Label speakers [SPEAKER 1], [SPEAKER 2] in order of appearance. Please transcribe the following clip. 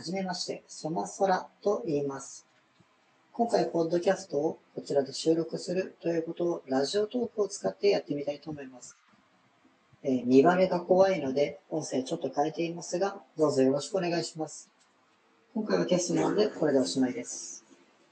[SPEAKER 1] はじめまして、そまそらと言います。今回、ポッドキャストをこちらで収録するということを、ラジオトークを使ってやってみたいと思います。えー見バレが怖いので、音声ちょっと変えていますが、どうぞよろしくお願いします。今回はテストなので、これでおしまいです。